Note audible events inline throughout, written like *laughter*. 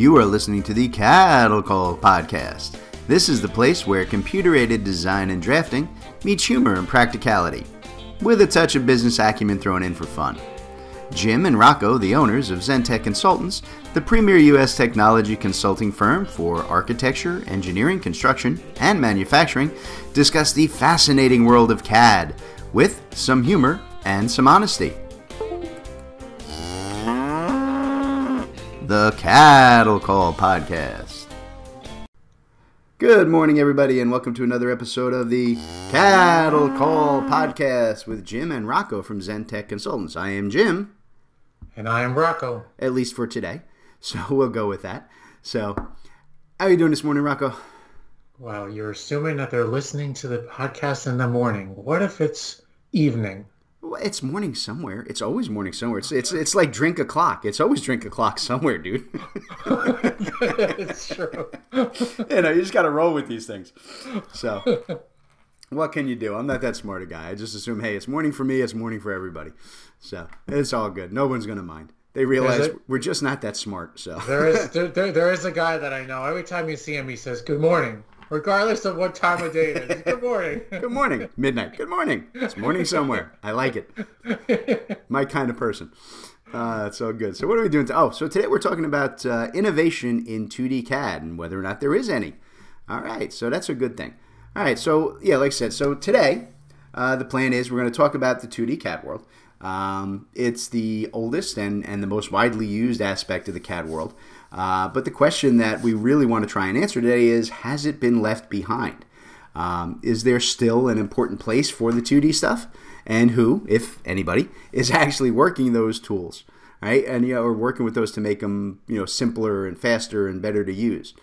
You are listening to the Cattle Call Podcast. This is the place where computer aided design and drafting meets humor and practicality, with a touch of business acumen thrown in for fun. Jim and Rocco, the owners of Zentech Consultants, the premier U.S. technology consulting firm for architecture, engineering, construction, and manufacturing, discuss the fascinating world of CAD with some humor and some honesty. The Cattle Call Podcast. Good morning, everybody, and welcome to another episode of the Cattle Call Podcast with Jim and Rocco from Zentech Consultants. I am Jim. And I am Rocco. At least for today. *laughs* So we'll go with that. So, how are you doing this morning, Rocco? Well, you're assuming that they're listening to the podcast in the morning. What if it's evening? Well, it's morning somewhere. It's always morning somewhere. It's it's it's like drink o'clock. It's always drink o'clock somewhere, dude. it's true. *laughs* you know, you just got to roll with these things. So, what can you do? I'm not that smart a guy. I just assume, hey, it's morning for me. It's morning for everybody. So it's all good. No one's gonna mind. They realize we're just not that smart. So there is *laughs* there, there, there is a guy that I know. Every time you see him, he says good morning, regardless of what time of day it is. Good morning. *laughs* good morning. Midnight. Good morning. It's morning somewhere. I like it. *laughs* My kind of person. Uh, that's so good. So what are we doing? To, oh, so today we're talking about uh, innovation in 2D CAD and whether or not there is any. All right. So that's a good thing. All right. So yeah, like I said, so today uh, the plan is we're going to talk about the 2D CAD world. Um, it's the oldest and, and the most widely used aspect of the CAD world. Uh, but the question that we really want to try and answer today is Has it been left behind? Um, is there still an important place for the 2D stuff? And who, if anybody, *laughs* is actually working those tools, right? And you know, or working with those to make them you know simpler and faster and better to use.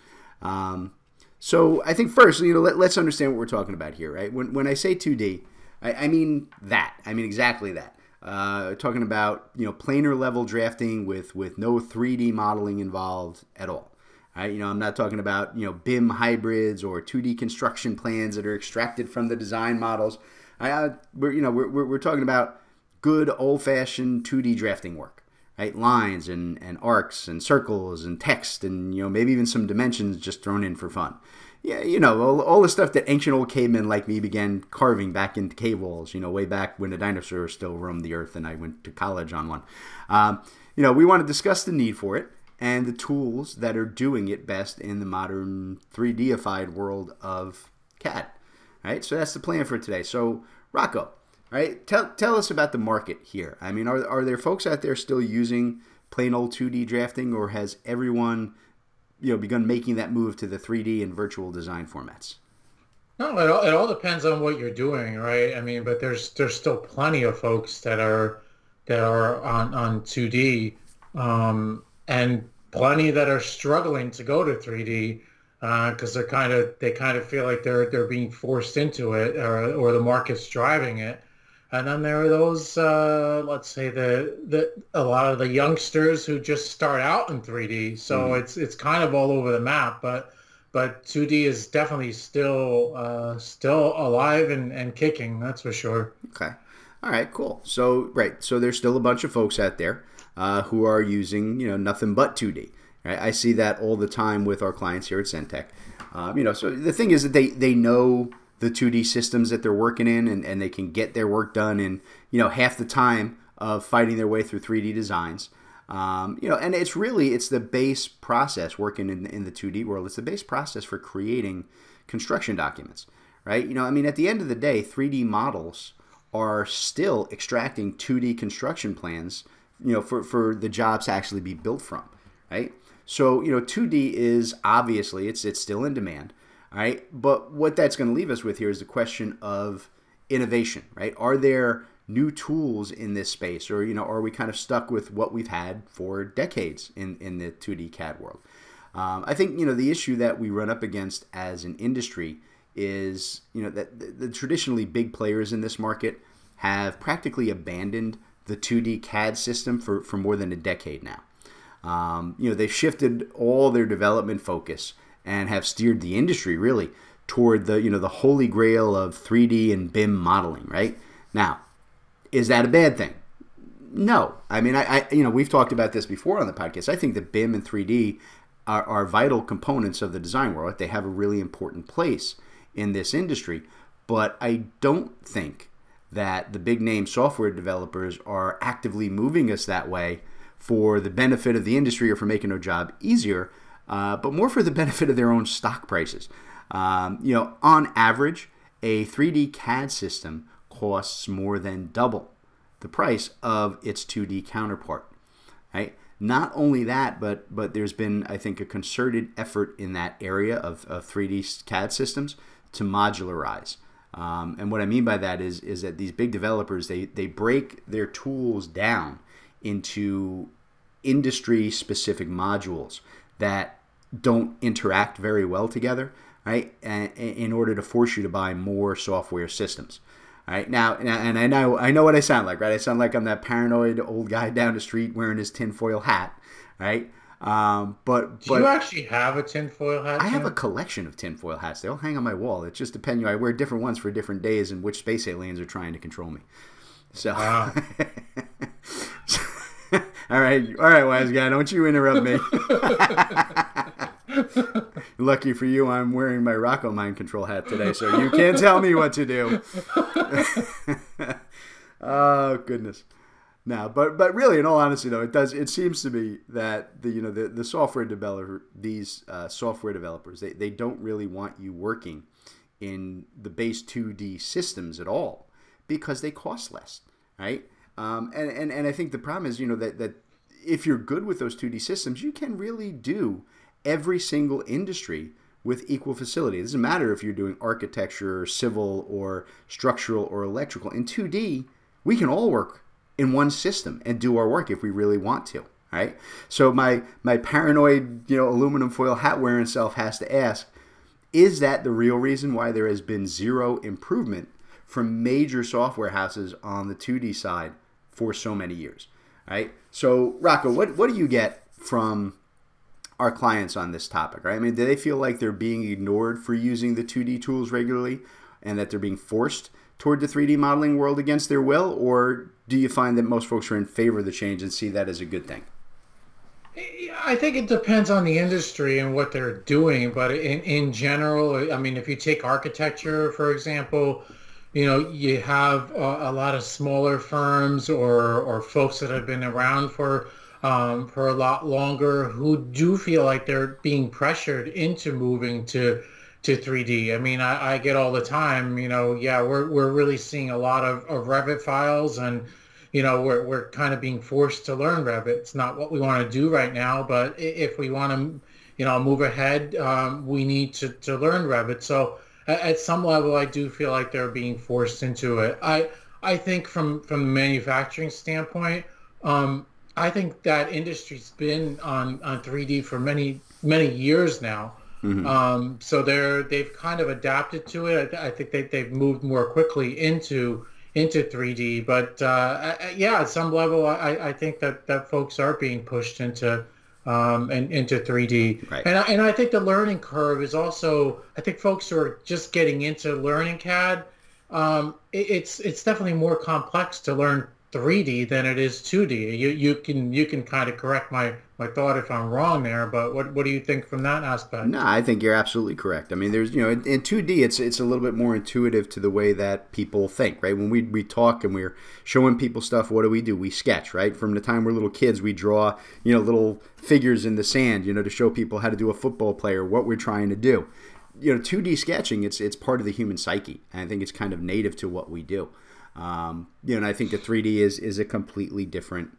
Um, so I think first, you know, let, us understand what we're talking about here, right? When when I say 2D, I, I mean that. I mean exactly that. Uh, talking about you know planar level drafting with with no 3D modeling involved at all. Right? You know, I'm not talking about you know BIM hybrids or 2D construction plans that are extracted from the design models. I, uh, we're you know we're, we're, we're talking about good old fashioned 2D drafting work, right? Lines and and arcs and circles and text and you know maybe even some dimensions just thrown in for fun yeah, you know, all, all, the stuff that ancient old cavemen like me began carving back into cave walls, you know, way back when the dinosaurs still roamed the earth and I went to college on one. Um, you know, we want to discuss the need for it and the tools that are doing it best in the modern 3Dified world of CAD. Right? So that's the plan for today. So, Rocco, right? Tell, tell us about the market here. I mean, are, are there folks out there still using plain old 2D drafting or has everyone – you know begun making that move to the 3D and virtual design formats? No, it all, it all depends on what you're doing, right? I mean, but there's there's still plenty of folks that are that are on on 2D, um, and plenty that are struggling to go to 3D because uh, they're kind of they kind of feel like they're they're being forced into it, or or the market's driving it. And then there are those, uh, let's say the, the a lot of the youngsters who just start out in 3D. So mm. it's it's kind of all over the map, but but 2D is definitely still uh, still alive and, and kicking. That's for sure. Okay. All right. Cool. So right. So there's still a bunch of folks out there uh, who are using you know nothing but 2D. Right? I see that all the time with our clients here at Zentech. Um, you know, so the thing is that they they know the 2D systems that they're working in and, and they can get their work done in, you know, half the time of fighting their way through 3D designs. Um, you know, and it's really, it's the base process working in, in the 2D world. It's the base process for creating construction documents, right? You know, I mean, at the end of the day, 3D models are still extracting 2D construction plans, you know, for, for the jobs to actually be built from, right? So, you know, 2D is obviously, it's, it's still in demand. Right. But what that's going to leave us with here is the question of innovation, right? Are there new tools in this space or, you know, are we kind of stuck with what we've had for decades in, in the 2D CAD world? Um, I think, you know, the issue that we run up against as an industry is, you know, that the, the traditionally big players in this market have practically abandoned the 2D CAD system for, for more than a decade now. Um, you know, they've shifted all their development focus and have steered the industry really toward the you know the holy grail of 3D and BIM modeling. Right now, is that a bad thing? No, I mean I, I you know we've talked about this before on the podcast. I think that BIM and 3D are, are vital components of the design world. They have a really important place in this industry, but I don't think that the big name software developers are actively moving us that way for the benefit of the industry or for making our job easier, uh, but more for the *laughs* benefit of their own stock prices. Um, you know, on average, a 3D CAD system costs more than double the price of its 2D counterpart. Right? Not only that, but but there's been I think a concerted effort in that area of, of 3D CAD systems to modularize. Um, and what I mean by that is is that these big developers they they break their tools down into industry specific modules that don't interact very well together, right? And, in order to force you to buy more software systems. Right now, and I know I know what I sound like, right? I sound like I'm that paranoid old guy *laughs* down the street wearing his tinfoil hat, right? Um, but do but, you actually have a tinfoil hat? I have a collection of tinfoil hats. They all hang on my wall. It just depends. You know, I wear different ones for different days and which space aliens are trying to control me. So, wow. *laughs* all right, all right, wise guy, don't you interrupt me. *laughs* *laughs* Lucky for you, I'm wearing my Rocco mind control hat today, so you can't tell me what to do. *laughs* oh goodness. Now, but but really, in all honesty, though, it does it seems to be that the you know the, the software developer these uh, software developers they, they don't really want you working in the base 2D systems at all because they cost less, right? Um, and, and and I think the problem is you know that that if you're good with those 2D systems, you can really do every single industry with equal facility. It doesn't matter if you're doing architecture, or civil, or structural, or electrical. In 2D, we can all work in one system and do our work if we really want to. Right? So my my paranoid, you know, aluminum foil hat wearing self has to ask, is that the real reason why there has been zero improvement from major software houses on the 2D side for so many years? Right? So Rocco, what what do you get from our clients on this topic, right? I mean, do they feel like they're being ignored for using the 2D tools regularly and that they're being forced toward the 3D modeling world against their will? Or do you find that most folks are in favor of the change and see that as a good thing? I think it depends on the industry and what they're doing, but in, in general, I mean, if you take architecture, for example, you know, you have a, a lot of smaller firms or, or folks that have been around for um, for a lot longer who do feel like they're being pressured into moving to to 3D. I mean, I, I get all the time, you know, yeah, we're, we're really seeing a lot of, of Revit files and, you know, we're, we're kind of being forced to learn Revit. It's not what we want to do right now, but if we want to, you know, move ahead, um, we need to, to learn Revit. So at, at some level, I do feel like they're being forced into it. I, I think from, from the manufacturing standpoint, um, I think that industry's been on, on 3D for many many years now. Mm-hmm. Um, so they're they've kind of adapted to it. I, I think they they've moved more quickly into into 3D. But uh, yeah, at some level, I, I think that, that folks are being pushed into um, and into 3D. Right. And I, and I think the learning curve is also. I think folks who are just getting into learning CAD. Um, it, it's it's definitely more complex to learn 3D than it is 2D. You you can you can kind of correct my my thought if I'm wrong there, but what what do you think from that aspect? No, I think you're absolutely correct. I mean, there's you know in, in 2D it's it's a little bit more intuitive to the way that people think, right? When we we talk and we're showing people stuff, what do we do? We sketch, right? From the time we're little kids, we draw you know little figures in the sand, you know, to show people how to do a football player, what we're trying to do. You know, 2D sketching, it's it's part of the human psyche, and I think it's kind of native to what we do. Um, you know, and I think the 3D is is a completely different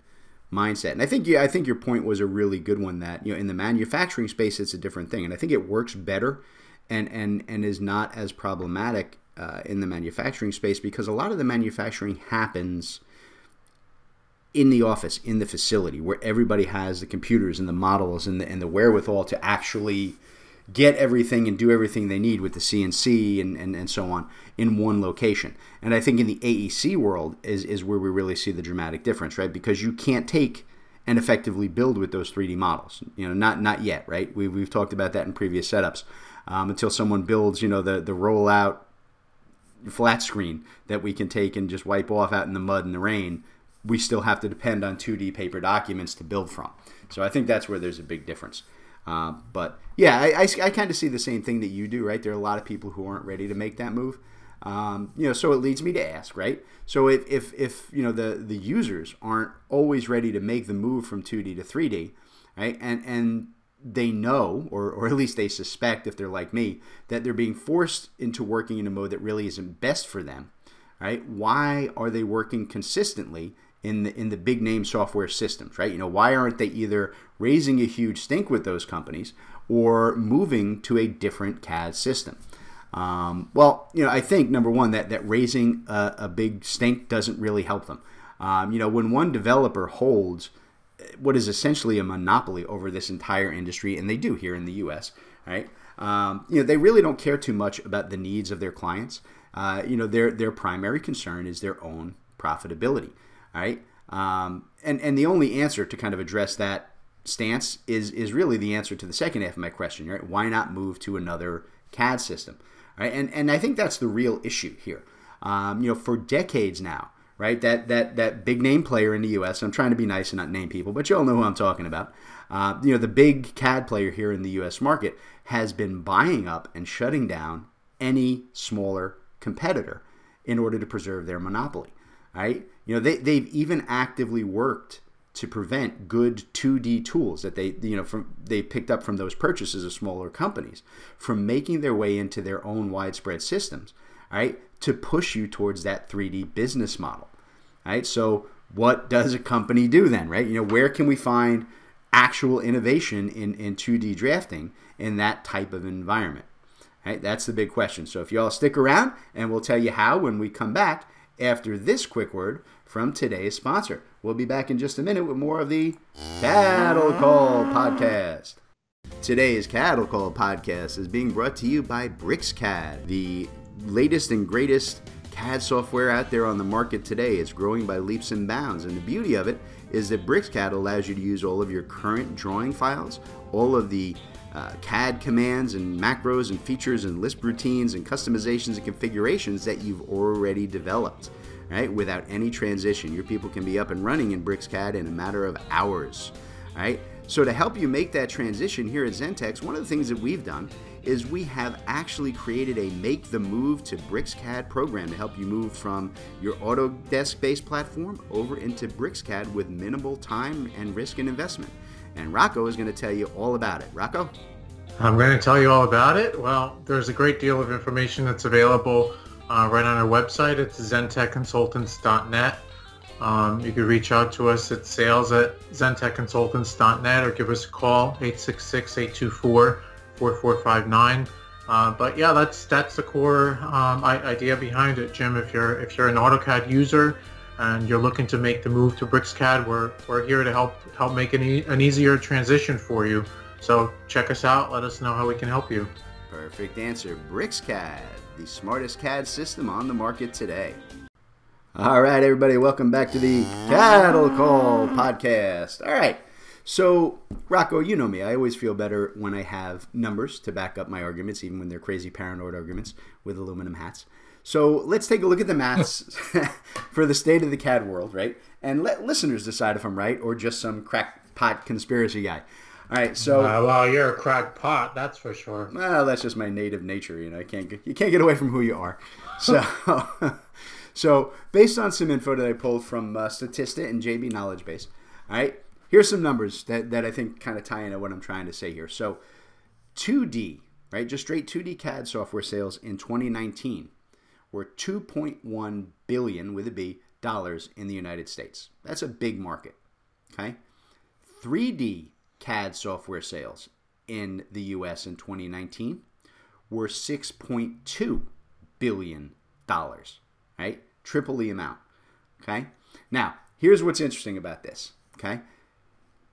mindset. And I think I think your point was a really good one that you know in the manufacturing space it's a different thing, and I think it works better and and and is not as problematic uh, in the manufacturing space because a lot of the manufacturing happens in the office, in the facility, where everybody has the computers and the models and the, and the wherewithal to actually get everything and do everything they need with the CNC and, and, and so on in one location. And I think in the AEC world is, is where we really see the dramatic difference, right? Because you can't take and effectively build with those 3D models. You know, not not yet, right? We've, we've talked about that in previous setups. Um, until someone builds, you know, the, the rollout flat screen that we can take and just wipe off out in the mud and the rain, we still have to depend on 2D paper documents to build from. So I think that's where there's a big difference. Uh, but yeah, I, I, I kind of see the same thing that you do, right? There are a lot of people who aren't ready to make that move. Um, you know, so it leads me to ask, right? So if, if, if you know the, the users aren't always ready to make the move from 2D to 3D, right? And and they know, or, or at least they suspect, if they're like me, that they're being forced into working in a mode that really isn't best for them, right? Why are they working consistently in the in the big name software systems, right? You know, why aren't they either raising a huge stink with those companies or moving to a different CAD system? Um, well, you know, I think number one that that raising a, a big stink doesn't really help them. Um, you know, when one developer holds what is essentially a monopoly over this entire industry, and they do here in the U.S. Right? Um, you know, they really don't care too much about the needs of their clients. Uh, you know, their their primary concern is their own profitability. Right? Um, and and the only answer to kind of address that stance is is really the answer to the second half of my question. Right? Why not move to another CAD system? Right? And and I think that's the real issue here. Um, you know, for decades now, right? That that that big name player in the U.S. I'm trying to be nice and not name people, but you all know who I'm talking about. Uh, you know, the big CAD player here in the U.S. market has been buying up and shutting down any smaller competitor in order to preserve their monopoly. Right? You know, they they've even actively worked to prevent good 2D tools that they you know from they picked up from those purchases of smaller companies from making their way into their own widespread systems right to push you towards that 3D business model right? So what does a company do then, right? You know, where can we find actual innovation in, in 2D drafting in that type of environment? Right? That's the big question. So if you all stick around and we'll tell you how when we come back after this quick word from today's sponsor. We'll be back in just a minute with more of the Cattle Call podcast. Today's Cattle Call podcast is being brought to you by BricsCAD, the latest and greatest CAD software out there on the market today. It's growing by leaps and bounds. And the beauty of it is that BricsCAD allows you to use all of your current drawing files, all of the uh, CAD commands and macros and features and Lisp routines and customizations and configurations that you've already developed, right? Without any transition. Your people can be up and running in BricsCAD in a matter of hours, right? So to help you make that transition here at Zentech, one of the things that we've done is we have actually created a Make the Move to BricsCAD program to help you move from your Autodesk based platform over into BricsCAD with minimal time and risk and investment. And Rocco is going to tell you all about it. Rocco? I'm going to tell you all about it. Well, there's a great deal of information that's available uh, right on our website. It's zentechconsultants.net. Um, you can reach out to us at sales at zentechconsultants.net or give us a call, 866 824 4459. Uh, but yeah, that's that's the core um, idea behind it, Jim. If you're if you're an AutoCAD user and you're looking to make the move to BricsCAD, we're we're here to help help make an, e- an easier transition for you. So check us out. Let us know how we can help you. Perfect answer. BricsCAD, the smartest CAD system on the market today. All right, everybody, welcome back to the Cattle Call podcast. All right. So, Rocco, you know me. I always feel better when I have numbers to back up my arguments, even when they're crazy paranoid arguments with aluminum hats. So, let's take a look at the maths *laughs* for the state of the CAD world, right? And let listeners decide if I'm right or just some crackpot conspiracy guy. All right, so uh, well, you're a crackpot, that's for sure. Well, that's just my native nature. You know, I can't get, you can't get away from who you are. So, *laughs* so based on some info that I pulled from uh, Statista and JB Knowledge Base, all right, here's some numbers that, that I think kind of tie into what I'm trying to say here. So 2D, right, just straight 2D CAD software sales in 2019 were 2.1 billion with a B dollars in the United States. That's a big market. Okay. 3D CAD software sales in the US in 2019 were 6.2 billion dollars, right? Triple the amount. Okay? Now, here's what's interesting about this, okay?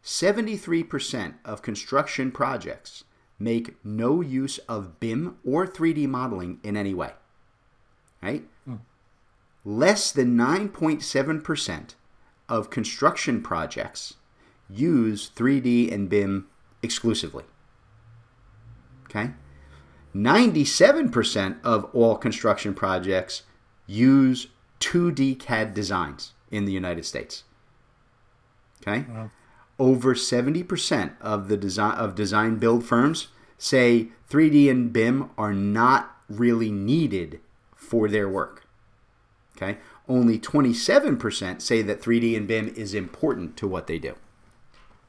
73% of construction projects make no use of BIM or 3D modeling in any way. Right? Mm. Less than 9.7% of construction projects use 3D and BIM exclusively. Okay? 97% of all construction projects use 2D CAD designs in the United States. Okay? Wow over 70% of the design of design build firms say 3D and BIM are not really needed for their work. Okay? Only 27% say that 3D and BIM is important to what they do.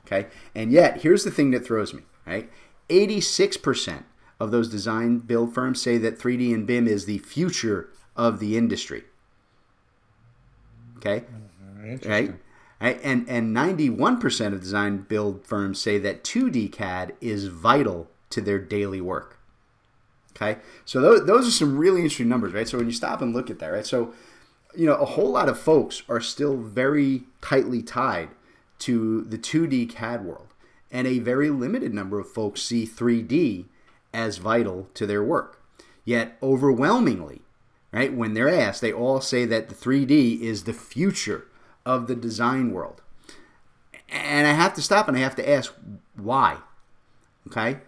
Okay? And yet, here's the thing that throws me, right? 86% of those design build firms say that 3D and BIM is the future of the industry. Okay? Mm-hmm. Right? right? And and 91% of design build firms say that 2D CAD is vital to their daily work. Okay? So those, those are some really interesting numbers, right? So when you stop and look at that, right? So you know, a whole lot of folks are still very tightly tied to the 2D CAD world, and a very limited number of folks see 3D as vital to their work. Yet, overwhelmingly, right, when they're asked, they all say that the 3D is the future of the design world. And I have to stop and I have to ask why. Okay?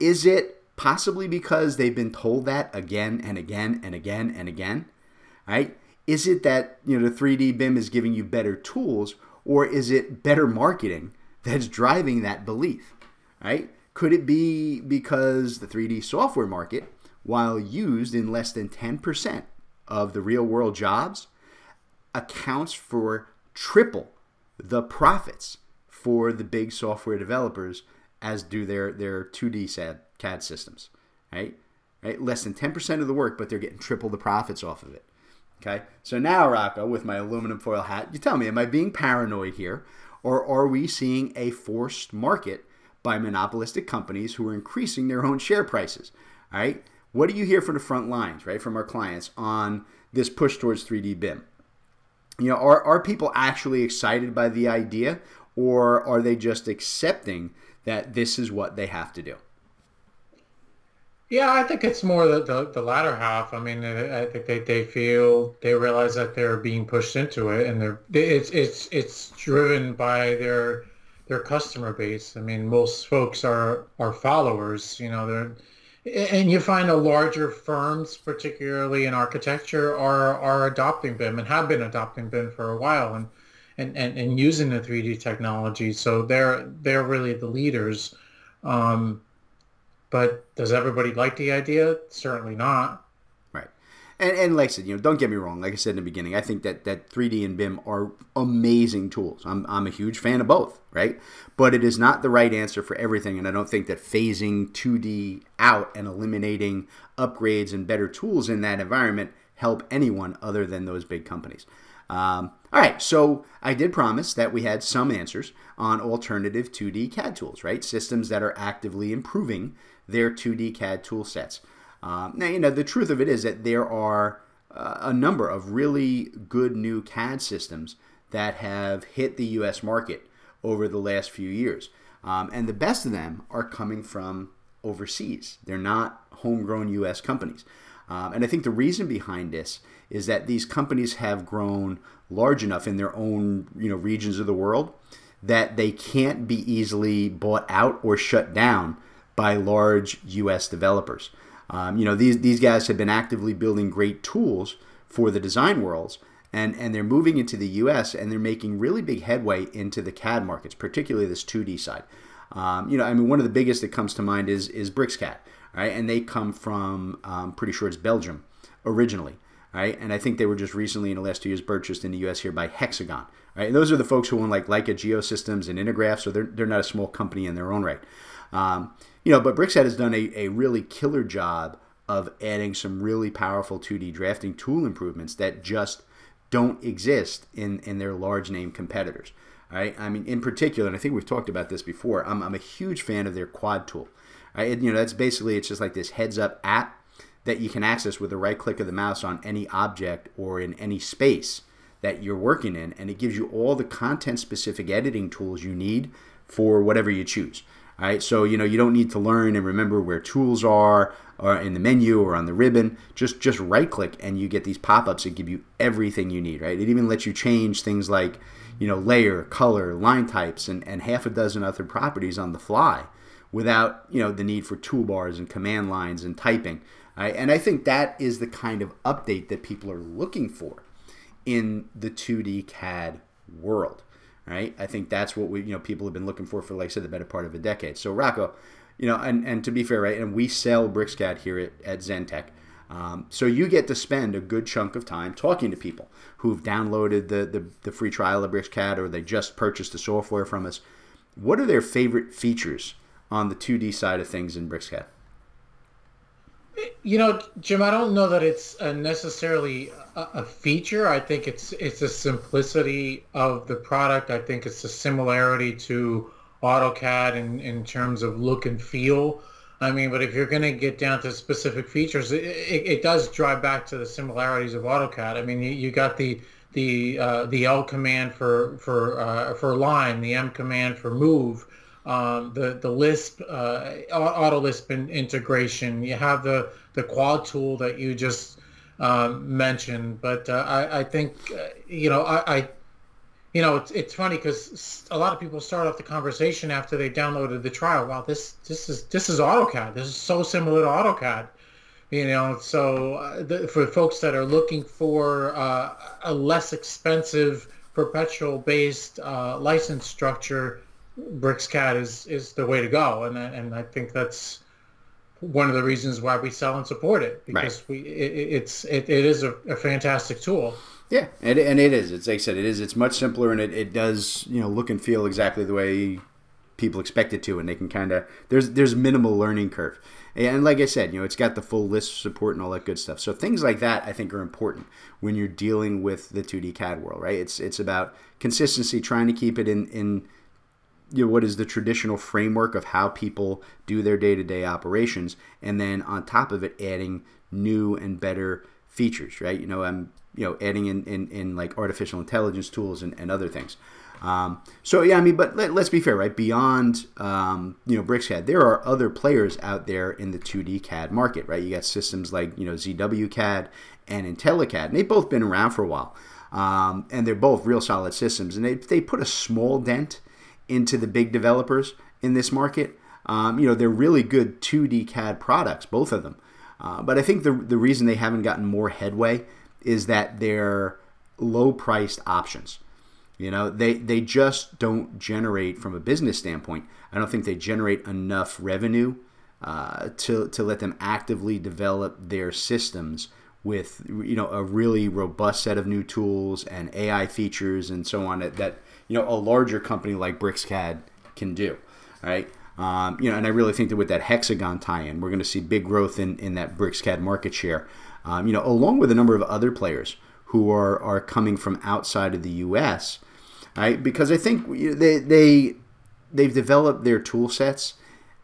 Is it possibly because they've been told that again and again and again and again? Right? Is it that, you know, the 3D BIM is giving you better tools or is it better marketing that's driving that belief? Right? Could it be because the 3D software market, while used in less than 10% of the real world jobs, accounts for triple the profits for the big software developers as do their, their 2D CAD systems, right? right? Less than 10% of the work, but they're getting triple the profits off of it. Okay, so now Rocco, with my aluminum foil hat, you tell me, am I being paranoid here, or are we seeing a forced market by monopolistic companies who are increasing their own share prices? All right, what do you hear from the front lines, right, from our clients on this push towards 3D BIM? You know, are, are people actually excited by the idea, or are they just accepting that this is what they have to do? Yeah, I think it's more the, the, the latter half. I mean, I think they, they feel they realize that they're being pushed into it, and they're it's it's it's driven by their their customer base. I mean, most folks are are followers. You know, they're and you find the larger firms, particularly in architecture, are are adopting BIM and have been adopting BIM for a while, and and and, and using the 3D technology. So they're they're really the leaders. Um, but does everybody like the idea? Certainly not. Right. And, and like I said, you know, don't get me wrong. Like I said in the beginning, I think that, that 3D and BIM are amazing tools. I'm, I'm a huge fan of both, right? But it is not the right answer for everything. And I don't think that phasing 2D out and eliminating upgrades and better tools in that environment help anyone other than those big companies. Um, all right, so I did promise that we had some answers on alternative 2D CAD tools, right? Systems that are actively improving their 2D CAD tool sets. Um, now, you know, the truth of it is that there are uh, a number of really good new CAD systems that have hit the U.S. market over the last few years. Um, and the best of them are coming from overseas. They're not homegrown U.S. companies. Um, and I think the reason behind this is that these companies have grown large enough in their own you know regions of the world that they can't be easily bought out or shut down by large U.S. developers. Um, you know, these, these guys have been actively building great tools for the design worlds, and, and they're moving into the U.S. and they're making really big headway into the CAD markets, particularly this 2D side. Um, you know, I mean, one of the biggest that comes to mind is is BricsCAD, right? And they come from, um, pretty sure it's Belgium originally, right? And I think they were just recently in the last two years purchased in the U.S. here by Hexagon, right? And those are the folks who own like Leica Geosystems and Intergraph, so they're they're not a small company in their own right. Um, you know, but BricsCAD has done a, a really killer job of adding some really powerful 2D drafting tool improvements that just don't exist in, in their large name competitors. Right? I mean, in particular, and I think we've talked about this before, I'm, I'm a huge fan of their quad tool. Right? You know, that's basically, it's just like this heads up app that you can access with the right click of the mouse on any object or in any space that you're working in. And it gives you all the content specific editing tools you need for whatever you choose. Right, so you know you don't need to learn and remember where tools are or in the menu or on the ribbon. Just just right click and you get these pop-ups that give you everything you need. Right, it even lets you change things like you know layer, color, line types, and, and half a dozen other properties on the fly without you know the need for toolbars and command lines and typing. Right? And I think that is the kind of update that people are looking for in the 2D CAD world right? I think that's what we, you know, people have been looking for for, like I said, the better part of a decade. So Rocco, you know, and, and to be fair, right, and we sell BricsCAD here at, at Zentech. Um, so you get to spend a good chunk of time talking to people who've downloaded the, the, the free trial of BricsCAD or they just purchased the software from us. What are their favorite features on the 2D side of things in BricsCAD? You know, Jim, I don't know that it's necessarily a, feature. I think it's it's a simplicity of the product. I think it's the similarity to AutoCAD in, in terms of look and feel. I mean, but if you're going to get down to specific features, it, it, it, does drive back to the similarities of AutoCAD. I mean, you, you got the the uh, the L command for for uh, for line, the M command for move um, the the Lisp uh, auto Lisp in, integration. You have the the quad tool that you just um, mentioned, but uh, I, I think uh, you know I, I, you know it's it's funny because a lot of people start off the conversation after they downloaded the trial. Wow, this this is this is AutoCAD. This is so similar to AutoCAD. You know, so uh, the, for folks that are looking for uh, a less expensive perpetual based uh, license structure BricsCAD is is the way to go, and and I think that's one of the reasons why we sell and support it because right. we it, it's it, it is a, a fantastic tool. Yeah, and, and it is. It's like I said, it is. It's much simpler, and it, it does you know look and feel exactly the way people expect it to, and they can kind of there's there's minimal learning curve. And like I said, you know, it's got the full Lisp support and all that good stuff. So things like that, I think, are important when you're dealing with the 2D CAD world, right? It's it's about consistency, trying to keep it in in you know, what is the traditional framework of how people do their day-to-day operations and then on top of it adding new and better features right? You know i'm you know adding in, in, in like artificial intelligence tools and, and other things. Um, so yeah i mean but let, us be fair right? Beyond um, you know bricscad there are other players out there in the 2d cad market right? You got systems like you know zwcad and intellicad and they've both been around for a while. Um, and they're both real solid systems and they, they put a small dent into the big developers in this market. Um, you know, they're really good 2D CAD products, both of them. Uh, but I think the, the reason they haven't gotten more headway is that they're low priced options. You know, they, they just don't generate, from a business standpoint, I don't think they generate enough revenue uh, to, to let them actively develop their systems with, you know, a really robust set of new tools and AI features and so on that, that you know a larger company like BricsCAD can do, right? Um, you know, and I really think that with that Hexagon tie-in, we're going to see big growth in, in that BricsCAD market share. Um, you know, along with a number of other players who are are coming from outside of the U.S. Right? Because I think they they they've developed their tool sets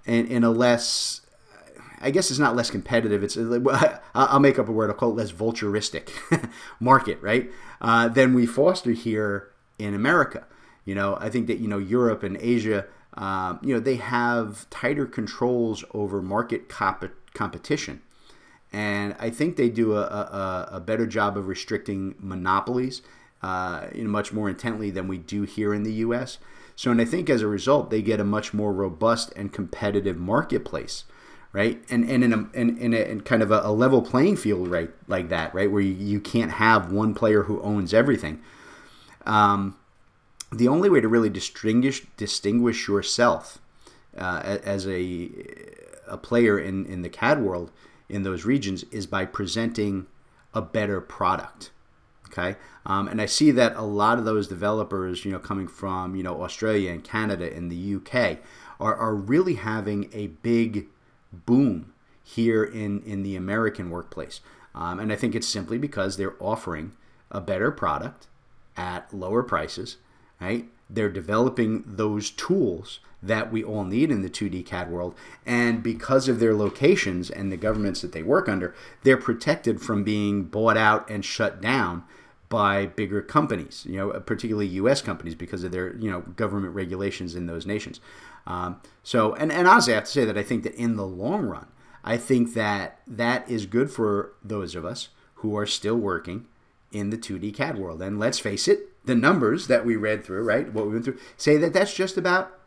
in, in a less I guess it's not less competitive. It's *laughs* I'll make up a word. I'll call it less vulturistic *laughs* market, right? Uh, than we foster here in America. You know, I think that you know Europe and Asia, um, you know, they have tighter controls over market comp- competition, and I think they do a, a, a better job of restricting monopolies, uh, you know, much more intently than we do here in the U.S. So, and I think as a result, they get a much more robust and competitive marketplace right? And and in a in, in, a, in kind of a, a, level playing field, right, like that, right, where you, you can't have one player who owns everything. Um, the only way to really distinguish distinguish yourself uh, as a a player in in the CAD world in those regions is by presenting a better product. Okay, um, and I see that a lot of those developers, you know, coming from you know Australia and Canada and the UK, are are really having a big boom here in in the American workplace, um, and I think it's simply because they're offering a better product at lower prices, right? They're developing those tools that we all need in the 2D CAD world. And because of their locations and the governments that they work under, they're protected from being bought out and shut down by bigger companies, you know, particularly U.S. companies because of their, you know, government regulations in those nations. Um, so, and, and honestly, I have to say that I think that in the long run, I think that that is good for those of us who are still working in the 2D CAD world. And let's face it, the numbers that we read through, right, what we went through, say that that's just about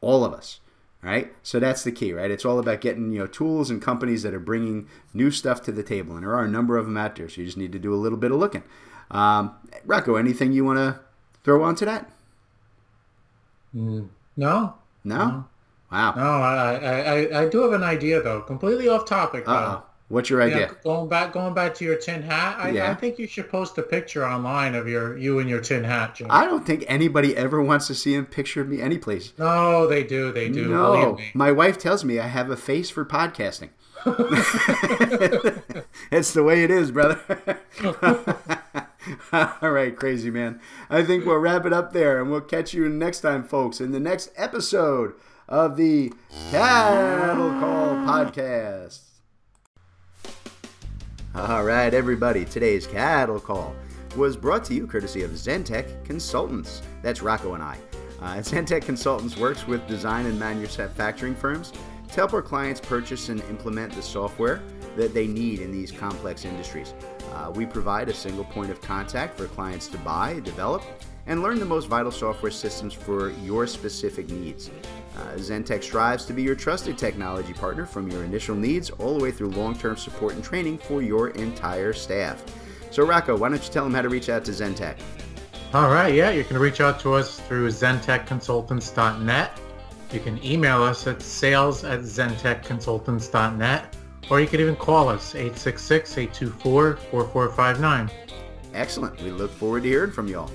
all of us, right? So that's the key, right? It's all about getting you know tools and companies that are bringing new stuff to the table, and there are a number of them out there. So you just need to do a little bit of looking. Um, Rocco, anything you want to throw onto that? Mm, no. No. Wow. No, I, I, I, I do have an idea though. Completely off topic though. What's your idea? Yeah, going back, going back to your tin hat. I, Yeah. I think you should post a picture online of your you and your tin hat, Joe. I don't think anybody ever wants to see a picture of me anyplace. no, they do, they do. No, my wife tells me I have a face for podcasting. *laughs* it's the way it is, brother. *laughs* All right, crazy man. I think we'll wrap it up there, and we'll catch you next time, folks, in the next episode of the Cattle Call Podcast. All right, everybody. Today's Cattle Call was brought to you courtesy of Zentech Consultants. That's Rocco and I. Uh, *laughs* Zentech Consultants works with design and manufacturing firms to help our clients purchase and implement the software that they need in these complex industries. Uh, we provide a single point of contact for clients to buy, develop, and learn the most vital software systems for your specific needs. Uh, Zentech strives to be your trusted technology partner from your initial needs all the way through long term support and training for your entire staff. So, Rocco, why don't you tell them how to reach out to Zentech? All right, yeah, you can reach out to us through zentechconsultants.net. You can email us at sales at zentechconsultants.net, or you can even call us 866-824-4459. Excellent. We look forward to hearing from y'all.